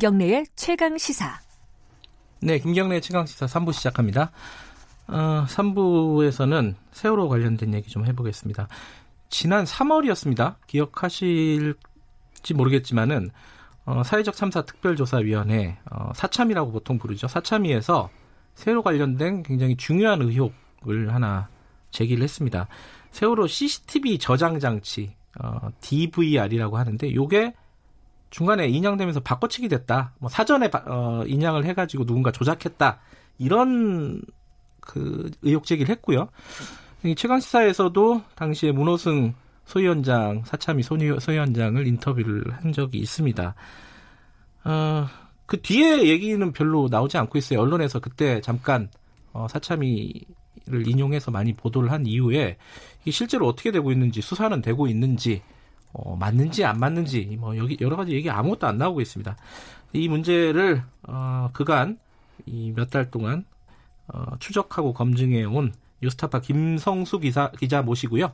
김경래의 최강 시사. 네, 김경래의 최강 시사 3부 시작합니다. 어, 3부에서는 세월호 관련된 얘기 좀 해보겠습니다. 지난 3월이었습니다. 기억하실지 모르겠지만은 어, 사회적 참사 특별조사위원회 어, 사참이라고 보통 부르죠. 사참위에서 세월호 관련된 굉장히 중요한 의혹을 하나 제기를 했습니다. 세월호 CCTV 저장 장치 어, DVR이라고 하는데 요게 중간에 인양되면서 바꿔치기 됐다. 뭐 사전에 바, 어, 인양을 해가지고 누군가 조작했다. 이런 그 의혹 제기를 했고요. 최강 시사에서도 당시에 문호승 소위원장 사참위 소위원장을 인터뷰를 한 적이 있습니다. 어, 그 뒤에 얘기는 별로 나오지 않고 있어요. 언론에서 그때 잠깐 어, 사참위를 인용해서 많이 보도를 한 이후에 실제로 어떻게 되고 있는지 수사는 되고 있는지 어, 맞는지 안 맞는지 뭐 여기 여러 가지 얘기 아무것도 안 나오고 있습니다. 이 문제를 어, 그간 이 몇 달 동안 어, 추적하고 검증해 온 뉴스타파 김성수 기사, 기자 모시고요.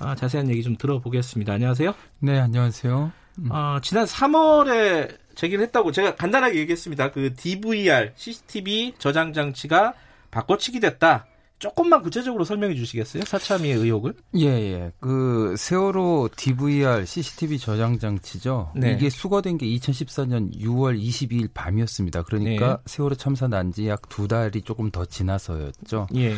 아, 자세한 얘기 좀 들어보겠습니다. 안녕하세요. 네, 안녕하세요. 음. 어, 지난 3월에 제기를 했다고 제가 간단하게 얘기했습니다. 그 DVR, CCTV 저장 장치가 바꿔치기 됐다. 조금만 구체적으로 설명해 주시겠어요? 사참위의 의혹을? 예, 예. 그 세월호 DVR CCTV 저장 장치죠. 네. 이게 수거된 게 2014년 6월 22일 밤이었습니다. 그러니까 네. 세월호 참사 난 지 약 두 달이 조금 더 지나서였죠. 예.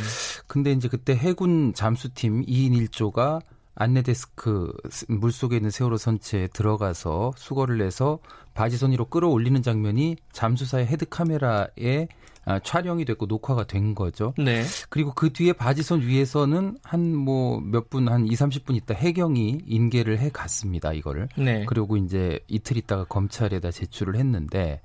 근데 이제 그때 해군 잠수팀 2인 1조가 안내 데스크 물 속에 있는 세월호 선체에 들어가서 수거를 해서 바지선이로 끌어올리는 장면이 잠수사의 헤드 카메라에 아, 촬영이 됐고 녹화가 된 거죠. 네. 그리고 그 뒤에 바지선 위에서는 한 뭐 몇 분, 한 2, 30분 있다 해경이 인계를 해 갔습니다, 이거를. 네. 그리고 이제 이틀 있다가 검찰에다 제출을 했는데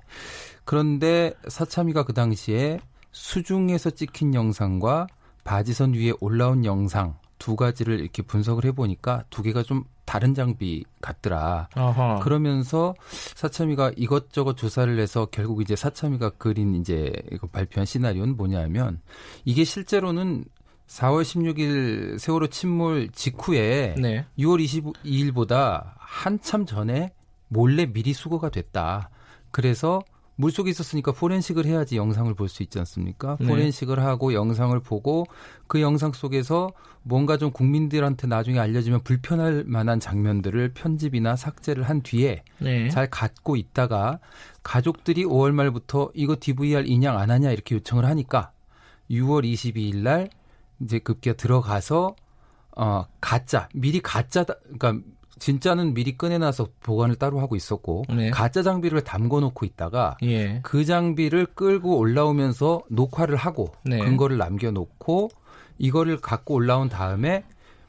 그런데 사참위가 그 당시에 수중에서 찍힌 영상과 바지선 위에 올라온 영상 두 가지를 이렇게 분석을 해보니까 두 개가 좀 다른 장비 같더라. 어허. 그러면서 사참위가 이것저것 조사를 해서 결국 이제 사참위가 그린 이제 발표한 시나리오는 뭐냐면 이게 실제로는 4월 16일 세월호 침몰 직후에 네. 6월 22일보다 한참 전에 몰래 미리 수거가 됐다. 그래서 물속에 있었으니까 포렌식을 해야지 영상을 볼 수 있지 않습니까? 네. 포렌식을 하고 영상을 보고 그 영상 속에서 뭔가 좀 국민들한테 나중에 알려지면 불편할 만한 장면들을 편집이나 삭제를 한 뒤에 네. 잘 갖고 있다가 가족들이 5월 말부터 이거 DVR 인양 안 하냐 이렇게 요청을 하니까 6월 22일 날 이제 급기야 들어가서 어 가짜 미리 가짜 그러니까 진짜는 미리 꺼내놔서 보관을 따로 하고 있었고 네. 가짜 장비를 담궈 놓고 있다가 예. 그 장비를 끌고 올라오면서 녹화를 하고 네. 근거를 남겨놓고 이거를 갖고 올라온 다음에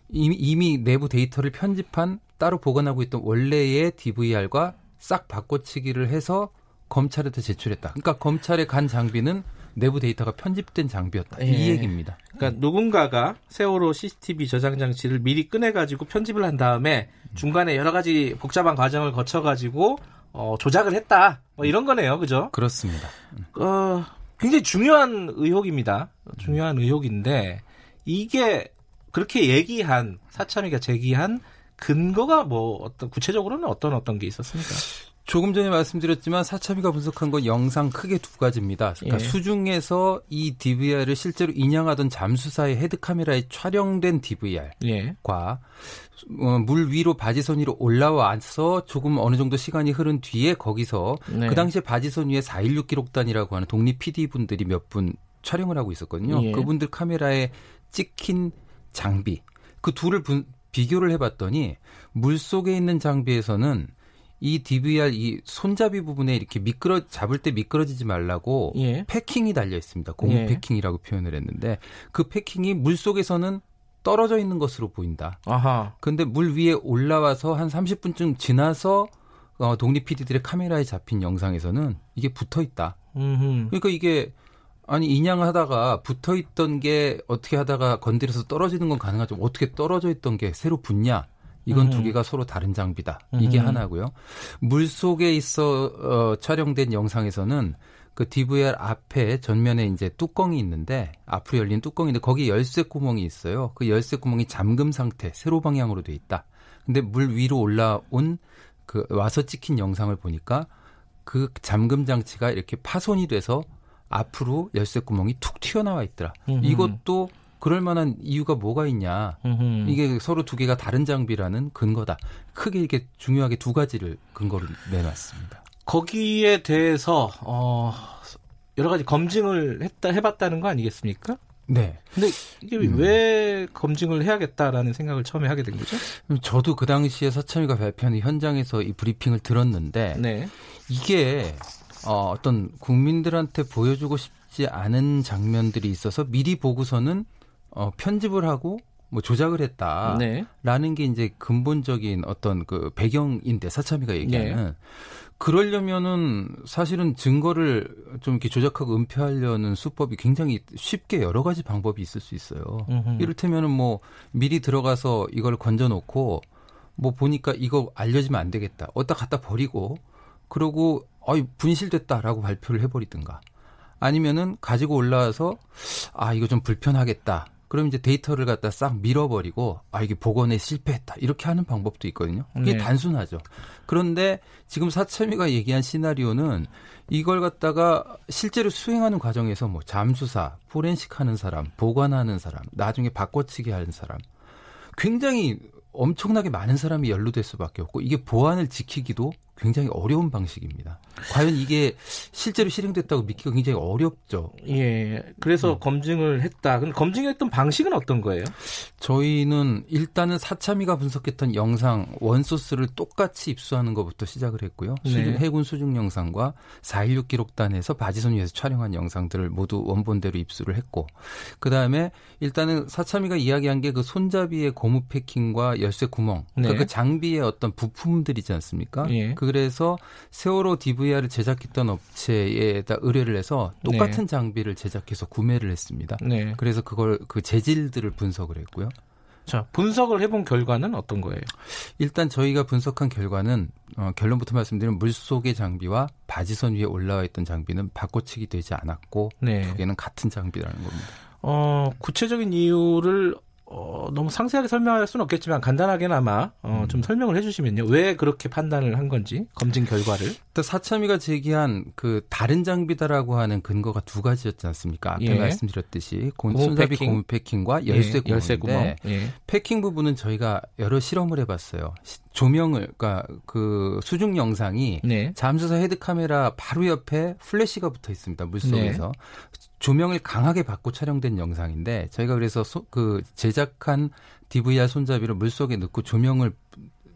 이미, 이미 내부 데이터를 편집한 따로 보관하고 있던 원래의 DVR과 싹 바꿔치기를 해서 검찰한테 제출했다. 그러니까 검찰에 간 장비는 내부 데이터가 편집된 장비였다. 예. 이 얘기입니다. 그러니까 누군가가 세월호 CCTV 저장 장치를 미리 꺼내가지고 편집을 한 다음에 중간에 여러 가지 복잡한 과정을 거쳐가지고 어, 조작을 했다. 뭐 이런 거네요, 그죠? 그렇습니다. 어, 굉장히 중요한 의혹입니다. 중요한 의혹인데 이게 그렇게 얘기한 사참위가 제기한 근거가 뭐 어떤 구체적으로는 어떤 어떤 게 있었습니까? 조금 전에 말씀드렸지만 사참위가 분석한 건 영상 크게 두 가지입니다. 그러니까 예. 수중에서 이 DVR을 실제로 인양하던 잠수사의 헤드카메라에 촬영된 DVR과 예. 어, 물 위로 바지선 위로 올라와서 조금 어느 정도 시간이 흐른 뒤에 거기서 네. 그 당시에 바지선 위에 416 기록단이라고 하는 독립 PD 분들이 몇 분 촬영을 하고 있었거든요. 예. 그분들 카메라에 찍힌 장비 그 둘을 분, 비교를 해봤더니 물 속에 있는 장비에서는 이 DVR 이 손잡이 부분에 이렇게 미끄러 잡을 때 미끄러지지 말라고 예. 패킹이 달려 있습니다. 고무 예. 패킹이라고 표현을 했는데 그 패킹이 물 속에서는 떨어져 있는 것으로 보인다. 아하. 근데 물 위에 올라와서 한 30분쯤 지나서 어, 독립 PD들의 카메라에 잡힌 영상에서는 이게 붙어 있다. 음흠. 그러니까 이게 아니 인양하다가 붙어 있던 게 어떻게 하다가 건드려서 떨어지는 건 가능하죠. 어떻게 떨어져 있던 게 새로 붙냐? 이건 음. 두 개가 서로 다른 장비다. 이게 음. 하나고요. 물 속에 있어 어, 촬영된 영상에서는 그 DVR 앞에 전면에 이제 뚜껑이 있는데 앞으로 열린 뚜껑인데 거기 열쇠 구멍이 있어요. 그 열쇠 구멍이 잠금 상태, 세로 방향으로 돼 있다. 근데 물 위로 올라온 그 와서 찍힌 영상을 보니까 그 잠금 장치가 이렇게 파손이 돼서 앞으로 열쇠 구멍이 툭 튀어나와 있더라. 음흠. 이것도 그럴 만한 이유가 뭐가 있냐. 음흠. 이게 서로 두 개가 다른 장비라는 근거다. 크게 이게 중요하게 두 가지를 근거를 내놨습니다. 거기에 대해서 어 여러 가지 검증을 했다 해봤다는 거 아니겠습니까? 네. 근데 이게 음. 왜 검증을 해야겠다라는 생각을 처음에 하게 된 거죠? 저도 그 당시에 서참이가 발표하는 현장에서 이 브리핑을 들었는데 네. 이게 어, 어떤 국민들한테 보여주고 싶지 않은 장면들이 있어서 미리 보고서는 어, 편집을 하고 뭐 조작을 했다라는 네. 게 이제 근본적인 어떤 그 배경인데 사참이가 얘기하는 네. 그러려면은 사실은 증거를 좀 이렇게 조작하고 은폐하려는 수법이 굉장히 쉽게 여러 가지 방법이 있을 수 있어요. 음흠. 이를테면은 뭐 미리 들어가서 이걸 건져 놓고 뭐 보니까 이거 알려지면 안 되겠다. 어디다 갖다 버리고 그러고 어이 분실됐다라고 발표를 해버리든가 아니면은 가지고 올라와서 아 이거 좀 불편하겠다. 그럼 이제 데이터를 갖다 싹 밀어버리고 아 이게 복원에 실패했다 이렇게 하는 방법도 있거든요. 이게 네. 단순하죠. 그런데 지금 사참위가 얘기한 시나리오는 이걸 갖다가 실제로 수행하는 과정에서 뭐 잠수사, 포렌식 하는 사람, 보관하는 사람, 나중에 바꿔치기 하는 사람 굉장히 엄청나게 많은 사람이 연루될 수밖에 없고 이게 보안을 지키기도 굉장히 어려운 방식입니다. 과연 이게 실제로 실행됐다고 믿기가 굉장히 어렵죠. 예. 그래서 음. 검증을 했다. 근데 검증했던 방식은 어떤 거예요? 저희는 일단은 사참위가 분석했던 영상 원소스를 똑같이 입수하는 것부터 시작을 했고요. 네. 수중, 해군 수중 영상과 4.16 기록단에서 바지선 위에서 촬영한 영상들을 모두 원본대로 입수를 했고 그다음에 일단은 사참위가 이야기한 게 그 손잡이의 고무 패킹과 열쇠 구멍 그러니까 네. 그러니까 그 장비의 어떤 부품들이지 않습니까? 예. 그 래서 세월호 DVR을 제작했던 업체에다 의뢰를 해서 똑같은 네. 장비를 제작해서 구매를 했습니다. 네. 그래서 그걸 그 재질들을 분석을 했고요. 자, 분석을 해본 결과는 어떤 거예요? 일단 저희가 분석한 결과는 어, 결론부터 말씀드리면 물속의 장비와 바지선 위에 올라와 있던 장비는 바꿔치기 되지 않았고 네. 두 개는 같은 장비라는 겁니다. 어, 구체적인 이유를 어, 너무 상세하게 설명할 수는 없겠지만 간단하게나마 어, 음. 좀 설명을 해주시면요. 왜 그렇게 판단을 한 건지 검증 결과를. 또 사참위가 제기한 그 다른 장비다라고 하는 근거가 두 가지였지 않습니까? 앞에 예. 말씀드렸듯이 손잡이 고무 패킹과 열쇠 예. 열쇠 구멍. 예. 패킹 부분은 저희가 여러 실험을 해봤어요. 조명을 그러니까 그 수중 영상이 네. 잠수사 헤드 카메라 바로 옆에 플래시가 붙어 있습니다. 물속에서. 네. 조명을 강하게 받고 촬영된 영상인데 저희가 그래서 소, 그 제작한 DVR 손잡이를 물속에 넣고 조명을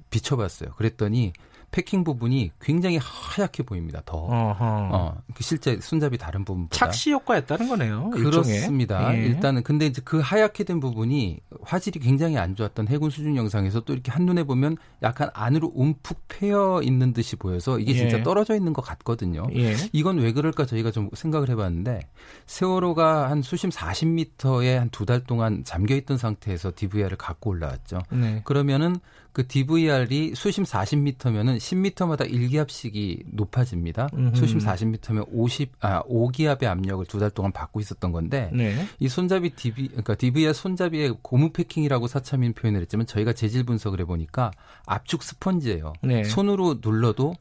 비춰봤어요. 그랬더니 패킹 부분이 굉장히 하얗게 보입니다. 더. 어허. 어, 그 실제 손잡이 다른 부분보다 착시 효과였다는 거네요. 그렇습니다. 예. 일단은 근데 이제 그 하얗게 된 부분이 화질이 굉장히 안 좋았던 해군 수중 영상에서 또 이렇게 한 눈에 보면 약간 안으로 움푹 패여 있는 듯이 보여서 이게 진짜 예. 떨어져 있는 것 같거든요. 예. 이건 왜 그럴까 저희가 좀 생각을 해봤는데 세월호가 한 수심 40m에 한 두 달 동안 잠겨 있던 상태에서 DVR을 갖고 올라왔죠. 네. 그러면은 그 DVR이 수심 40m면은 10m마다 1기압씩이 높아집니다. 음흠. 수심 40m면 50, 아, 5기압의 압력을 두 달 동안 받고 있었던 건데, 네. 이 손잡이 DV, 그러니까 DVR 손잡이의 고무 패킹이라고 사참인 표현을 했지만 저희가 재질 분석을 해보니까 압축 스펀지예요. 네. 손으로 눌러도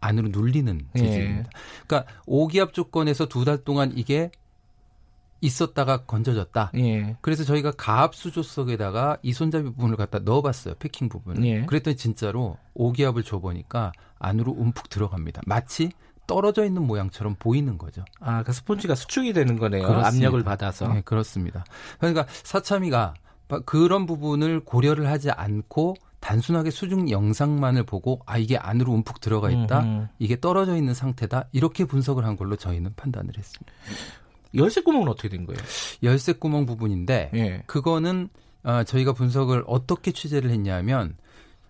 안으로 눌리는 네. 재질입니다. 네. 그러니까 5기압 조건에서 두 달 동안 이게 있었다가 건져졌다. 예. 그래서 저희가 가압 수 조석에다가 이 손잡이 부분을 갖다 넣어봤어요. 패킹 부분. 예. 그랬더니 진짜로 오기압을 줘보니까 안으로 움푹 들어갑니다. 마치 떨어져 있는 모양처럼 보이는 거죠. 아, 그 스폰지가 수축이 되는 거네요. 그렇습니다. 압력을 받아서. 네, 그렇습니다. 그러니까 사참이가 그런 부분을 고려를 하지 않고 단순하게 수중 영상만을 보고 아 이게 안으로 움푹 들어가 있다. 음흠. 이게 떨어져 있는 상태다. 이렇게 분석을 한 걸로 저희는 판단을 했습니다. 열쇠 구멍은 어떻게 된 거예요? 열쇠 구멍 부분인데 예. 그거는 어, 저희가 분석을 어떻게 취재를 했냐면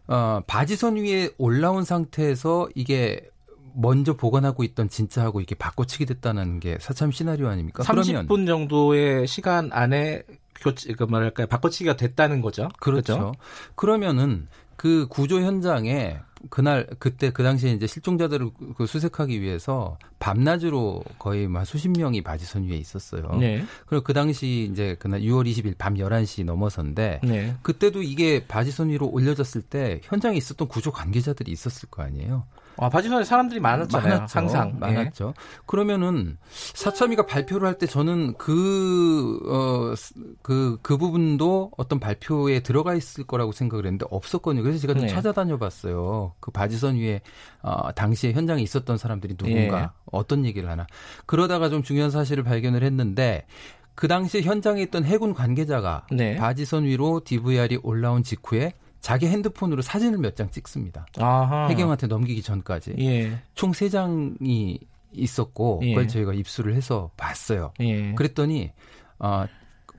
어, 바지선 위에 올라온 상태에서 이게 먼저 보관하고 있던 진짜하고 이게 바꿔치기 됐다는 게 사참 시나리오 아닙니까? 30분 그러면, 정도의 시간 안에 교체, 그 뭐랄까요, 바꿔치기가 됐다는 거죠. 그렇죠. 그렇죠? 그러면은 그 구조 현장에 그날 그때 그 당시에 이제 실종자들을 그 수색하기 위해서 밤낮으로 거의 막 수십 명이 바지선 위에 있었어요. 네. 그리고 그 당시 이제 그날 6월 20일 밤 11시 넘어선데 네. 그때도 이게 바지선 위로 올려졌을 때 현장에 있었던 구조 관계자들이 있었을 거 아니에요. 아, 바지선에 사람들이 많았잖아요. 많았죠. 항상 예. 많았죠. 예. 그러면은 사참위가 발표를 할 때 저는 그, 어, 그, 그 부분도 어떤 발표에 들어가 있을 거라고 생각을 했는데 없었거든요. 그래서 제가 좀 네. 찾아다녀 봤어요. 그 바지선 위에, 어, 당시에 현장에 있었던 사람들이 누군가, 예. 어떤 얘기를 하나. 그러다가 좀 중요한 사실을 발견을 했는데 그 당시 현장에 있던 해군 관계자가 네. 바지선 위로 DVR이 올라온 직후에 자기 핸드폰으로 사진을 몇 장 찍습니다. 아하. 해경한테 넘기기 전까지. 예. 총 3장이 있었고 예. 그걸 저희가 입수를 해서 봤어요. 예. 그랬더니 어,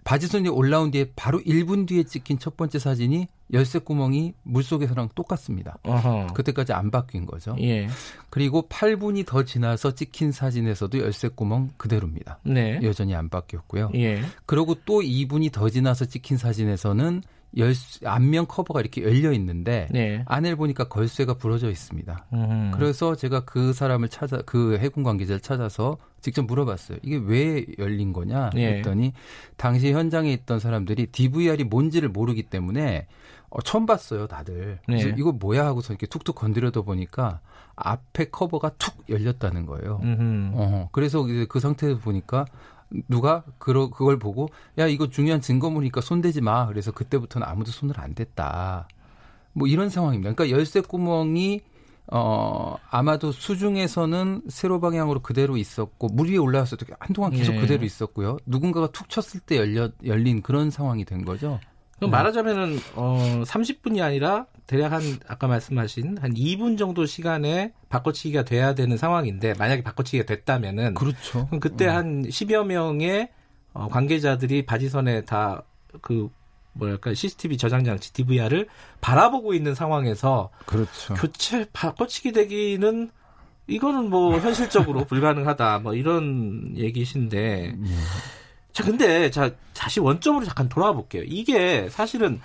바지선이 올라온 뒤에 바로 1분 뒤에 찍힌 첫 번째 사진이 열쇠 구멍이 물속에서랑 똑같습니다. 어허. 그때까지 안 바뀐 거죠. 예. 그리고 8분이 더 지나서 찍힌 사진에서도 열쇠 구멍 그대로입니다. 네. 여전히 안 바뀌었고요. 예. 그리고 또 2분이 더 지나서 찍힌 사진에서는 열쇠, 안면 커버가 이렇게 열려 있는데 네. 안을 보니까 걸쇠가 부러져 있습니다. 음. 그래서 제가 그 사람을 찾아 그 해군 관계자를 찾아서 직접 물어봤어요. 이게 왜 열린 거냐 네. 했더니 당시 현장에 있던 사람들이 DVR이 뭔지를 모르기 때문에 어, 처음 봤어요, 다들. 네. 그래서 이거 뭐야 하고서 이렇게 툭툭 건드려다 보니까 앞에 커버가 툭 열렸다는 거예요. 어, 그래서 이제 그 상태에서 보니까 누가 그러, 그걸 보고 야 이거 중요한 증거물이니까 손대지 마. 그래서 그때부터는 아무도 손을 안 댔다. 뭐 이런 상황입니다. 그러니까 열쇠 구멍이 어 아마도 수중에서는 세로 방향으로 그대로 있었고 물 위에 올라왔을 때 한동안 계속 예. 그대로 있었고요. 누군가가 툭 쳤을 때 열려 열린 그런 상황이 된 거죠. 그럼 말하자면은 어 30분이 아니라 대략 한 아까 말씀하신 한 2분 정도 시간에 바꿔치기가 돼야 되는 상황인데 만약에 바꿔치기가 됐다면은 그렇죠. 그럼 그때 음. 한 10여 명의 어, 관계자들이 바지선에 다 그 뭐랄까 CCTV 저장 장치 DVR을 바라보고 있는 상황에서 그렇죠. 교체 바꿔치기 되기는 이거는 뭐 현실적으로 불가능하다 뭐 이런 얘기신데 예. 자 근데 자 다시 원점으로 잠깐 돌아와 볼게요. 이게 사실은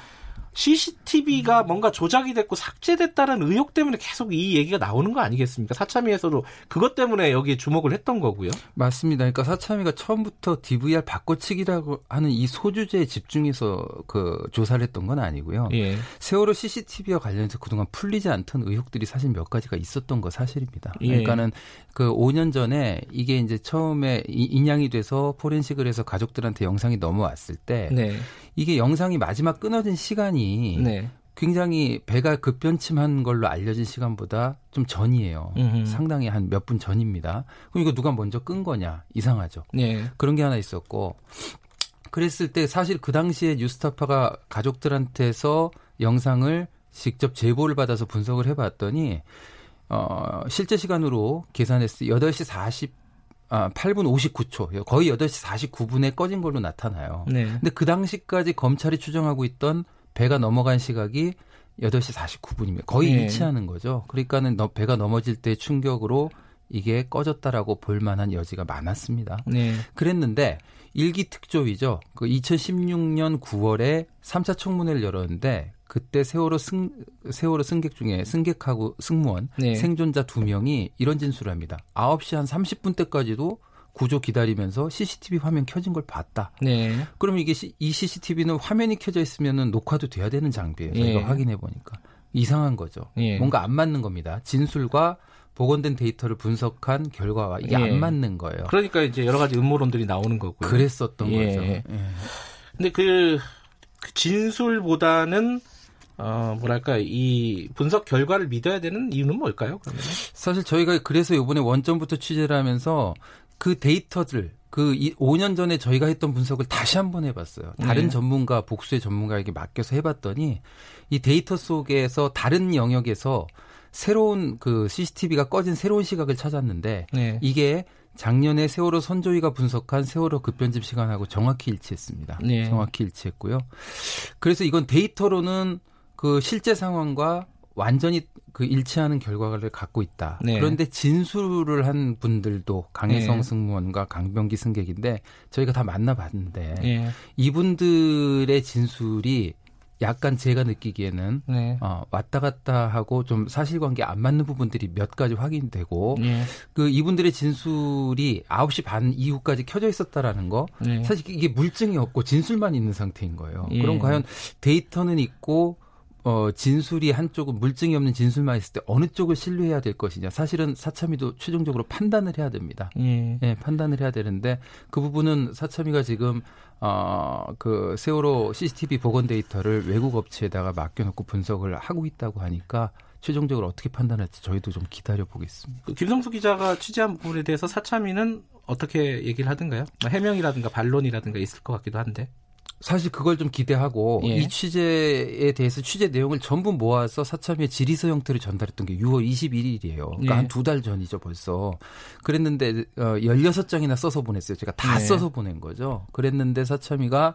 CCTV가 뭔가 조작이 됐고 삭제됐다는 의혹 때문에 계속 이 얘기가 나오는 거 아니겠습니까? 사참위에서도 그것 때문에 여기에 주목을 했던 거고요. 맞습니다. 그러니까 사참위가 처음부터 DVR 바꿔치기라고 하는 이 소주제에 집중해서 그 조사를 했던 건 아니고요. 예. 세월호 CCTV와 관련해서 그동안 풀리지 않던 의혹들이 사실 몇 가지가 있었던 거 사실입니다. 예. 그러니까는 그 5년 전에 이게 이제 처음에 인양이 돼서 포렌식을 해서 가족들한테 영상이 넘어왔을 때 네. 이게 영상이 마지막 끊어진 시간이 네. 굉장히 배가 급변침한 걸로 알려진 시간보다 좀 전이에요. 음흠. 상당히 한 몇 분 전입니다. 그럼 이거 누가 먼저 끈 거냐? 이상하죠. 네. 그런 게 하나 있었고 그랬을 때 사실 그 당시에 뉴스타파가 가족들한테서 영상을 직접 제보를 받아서 분석을 해봤더니 어, 실제 시간으로 계산했을 때 8시 40 아, 8분 59초, 거의 8시 49분에 꺼진 걸로 나타나요. 네. 근데 그 당시까지 검찰이 추정하고 있던 배가 넘어간 시각이 8시 49분입니다. 거의 네. 일치하는 거죠. 그러니까는 배가 넘어질 때 충격으로 이게 꺼졌다라고 볼 만한 여지가 많았습니다. 네. 그랬는데 일기 특조위죠. 그 2016년 9월에 3차 청문회를 열었는데 그때 세월호 승 세월호 승객 중에 승객하고 승무원 네. 생존자 두 명이 이런 진술을 합니다. 9시 한 30분 때까지도 구조 기다리면서 CCTV 화면 켜진 걸 봤다. 네. 그럼 이게 이 CCTV는 화면이 켜져 있으면은 녹화도 돼야 되는 장비예요. 저희가 네. 확인해 보니까 이상한 거죠. 네. 뭔가 안 맞는 겁니다. 진술과 복원된 데이터를 분석한 결과와 이게 예. 안 맞는 거예요. 그러니까 이제 여러 가지 음모론들이 나오는 거고요. 그랬었던 예. 거죠. 예. 근데 그, 그 진술보다는 어, 뭐랄까, 이 분석 결과를 믿어야 되는 이유는 뭘까요, 그러면? 사실 저희가 그래서 이번에 원점부터 취재를 하면서 그 데이터들, 그 5년 전에 저희가 했던 분석을 다시 한번 해봤어요. 다른 네. 전문가, 복수의 전문가에게 맡겨서 해봤더니 이 데이터 속에서 다른 영역에서 새로운 그 CCTV가 꺼진 새로운 시각을 찾았는데 네. 이게 작년에 세월호 선조위가 분석한 세월호 급변집 시간하고 정확히 일치했습니다. 네. 정확히 일치했고요. 그래서 이건 데이터로는 그 실제 상황과 완전히 그 일치하는 결과를 갖고 있다. 네. 그런데 진술을 한 분들도 강혜성 네. 승무원과 강병기 승객인데 저희가 다 만나봤는데 네. 이분들의 진술이 약간 제가 느끼기에는 네. 어, 왔다 갔다 하고 좀 사실관계 안 맞는 부분들이 몇 가지 확인되고 네. 그 이분들의 진술이 9시 반 이후까지 켜져 있었다라는 거 네. 사실 이게 물증이 없고 진술만 있는 상태인 거예요. 예. 그럼 과연 데이터는 있고 어, 진술이 한쪽은 물증이 없는 진술만 있을 때 어느 쪽을 신뢰해야 될 것이냐. 사실은 사참위도 최종적으로 판단을 해야 됩니다. 예. 예 판단을 해야 되는데 그 부분은 사참위가 지금 어, 그 세월호 CCTV 복원 데이터를 외국 업체에다가 맡겨놓고 분석을 하고 있다고 하니까 최종적으로 어떻게 판단할지 저희도 좀 기다려 보겠습니다. 그 김성수 기자가 취재한 부분에 대해서 사참위는 어떻게 얘기를 하든가요? 뭐 해명이라든가 반론이라든가 있을 것 같기도 한데. 사실 그걸 좀 기대하고 예. 이 취재에 대해서 취재 내용을 전부 모아서 사참위에 질의서 형태로 전달했던 게 6월 21일이에요. 그러니까 예. 한두 달 전이죠 벌써. 그랬는데 어, 16장이나 써서 보냈어요. 제가 다 예. 써서 보낸 거죠. 그랬는데 사참위가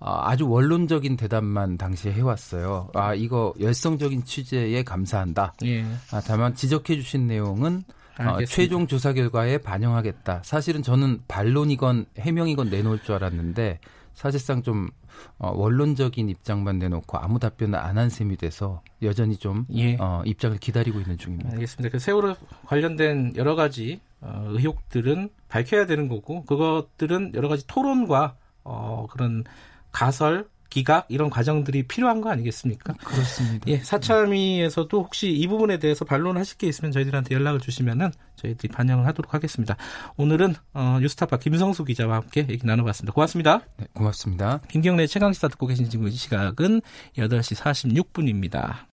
아, 아주 원론적인 대답만 당시에 해왔어요. 아 이거 열성적인 취재에 감사한다. 예. 아, 다만 지적해 주신 내용은 어, 최종 조사 결과에 반영하겠다. 사실은 저는 반론이건 해명이건 내놓을 줄 알았는데 사실상 좀 어, 원론적인 입장만 내놓고 아무 답변을 안 한 셈이 돼서 여전히 좀 예. 어, 입장을 기다리고 있는 중입니다. 알겠습니다. 그 세월호 관련된 여러 가지 어, 의혹들은 밝혀야 되는 거고 그것들은 여러 가지 토론과 어, 그런 가설 기각 이런 과정들이 필요한 거 아니겠습니까? 그렇습니다. 예, 사참위에서도 혹시 이 부분에 대해서 반론하실 게 있으면 저희들한테 연락을 주시면은 저희들이 반영을 하도록 하겠습니다. 오늘은 어, 뉴스타파 김성수 기자와 함께 얘기 나눠봤습니다. 고맙습니다. 네, 고맙습니다. 김경래 최강 시사 듣고 계신 지금 시각은 8시 46분입니다.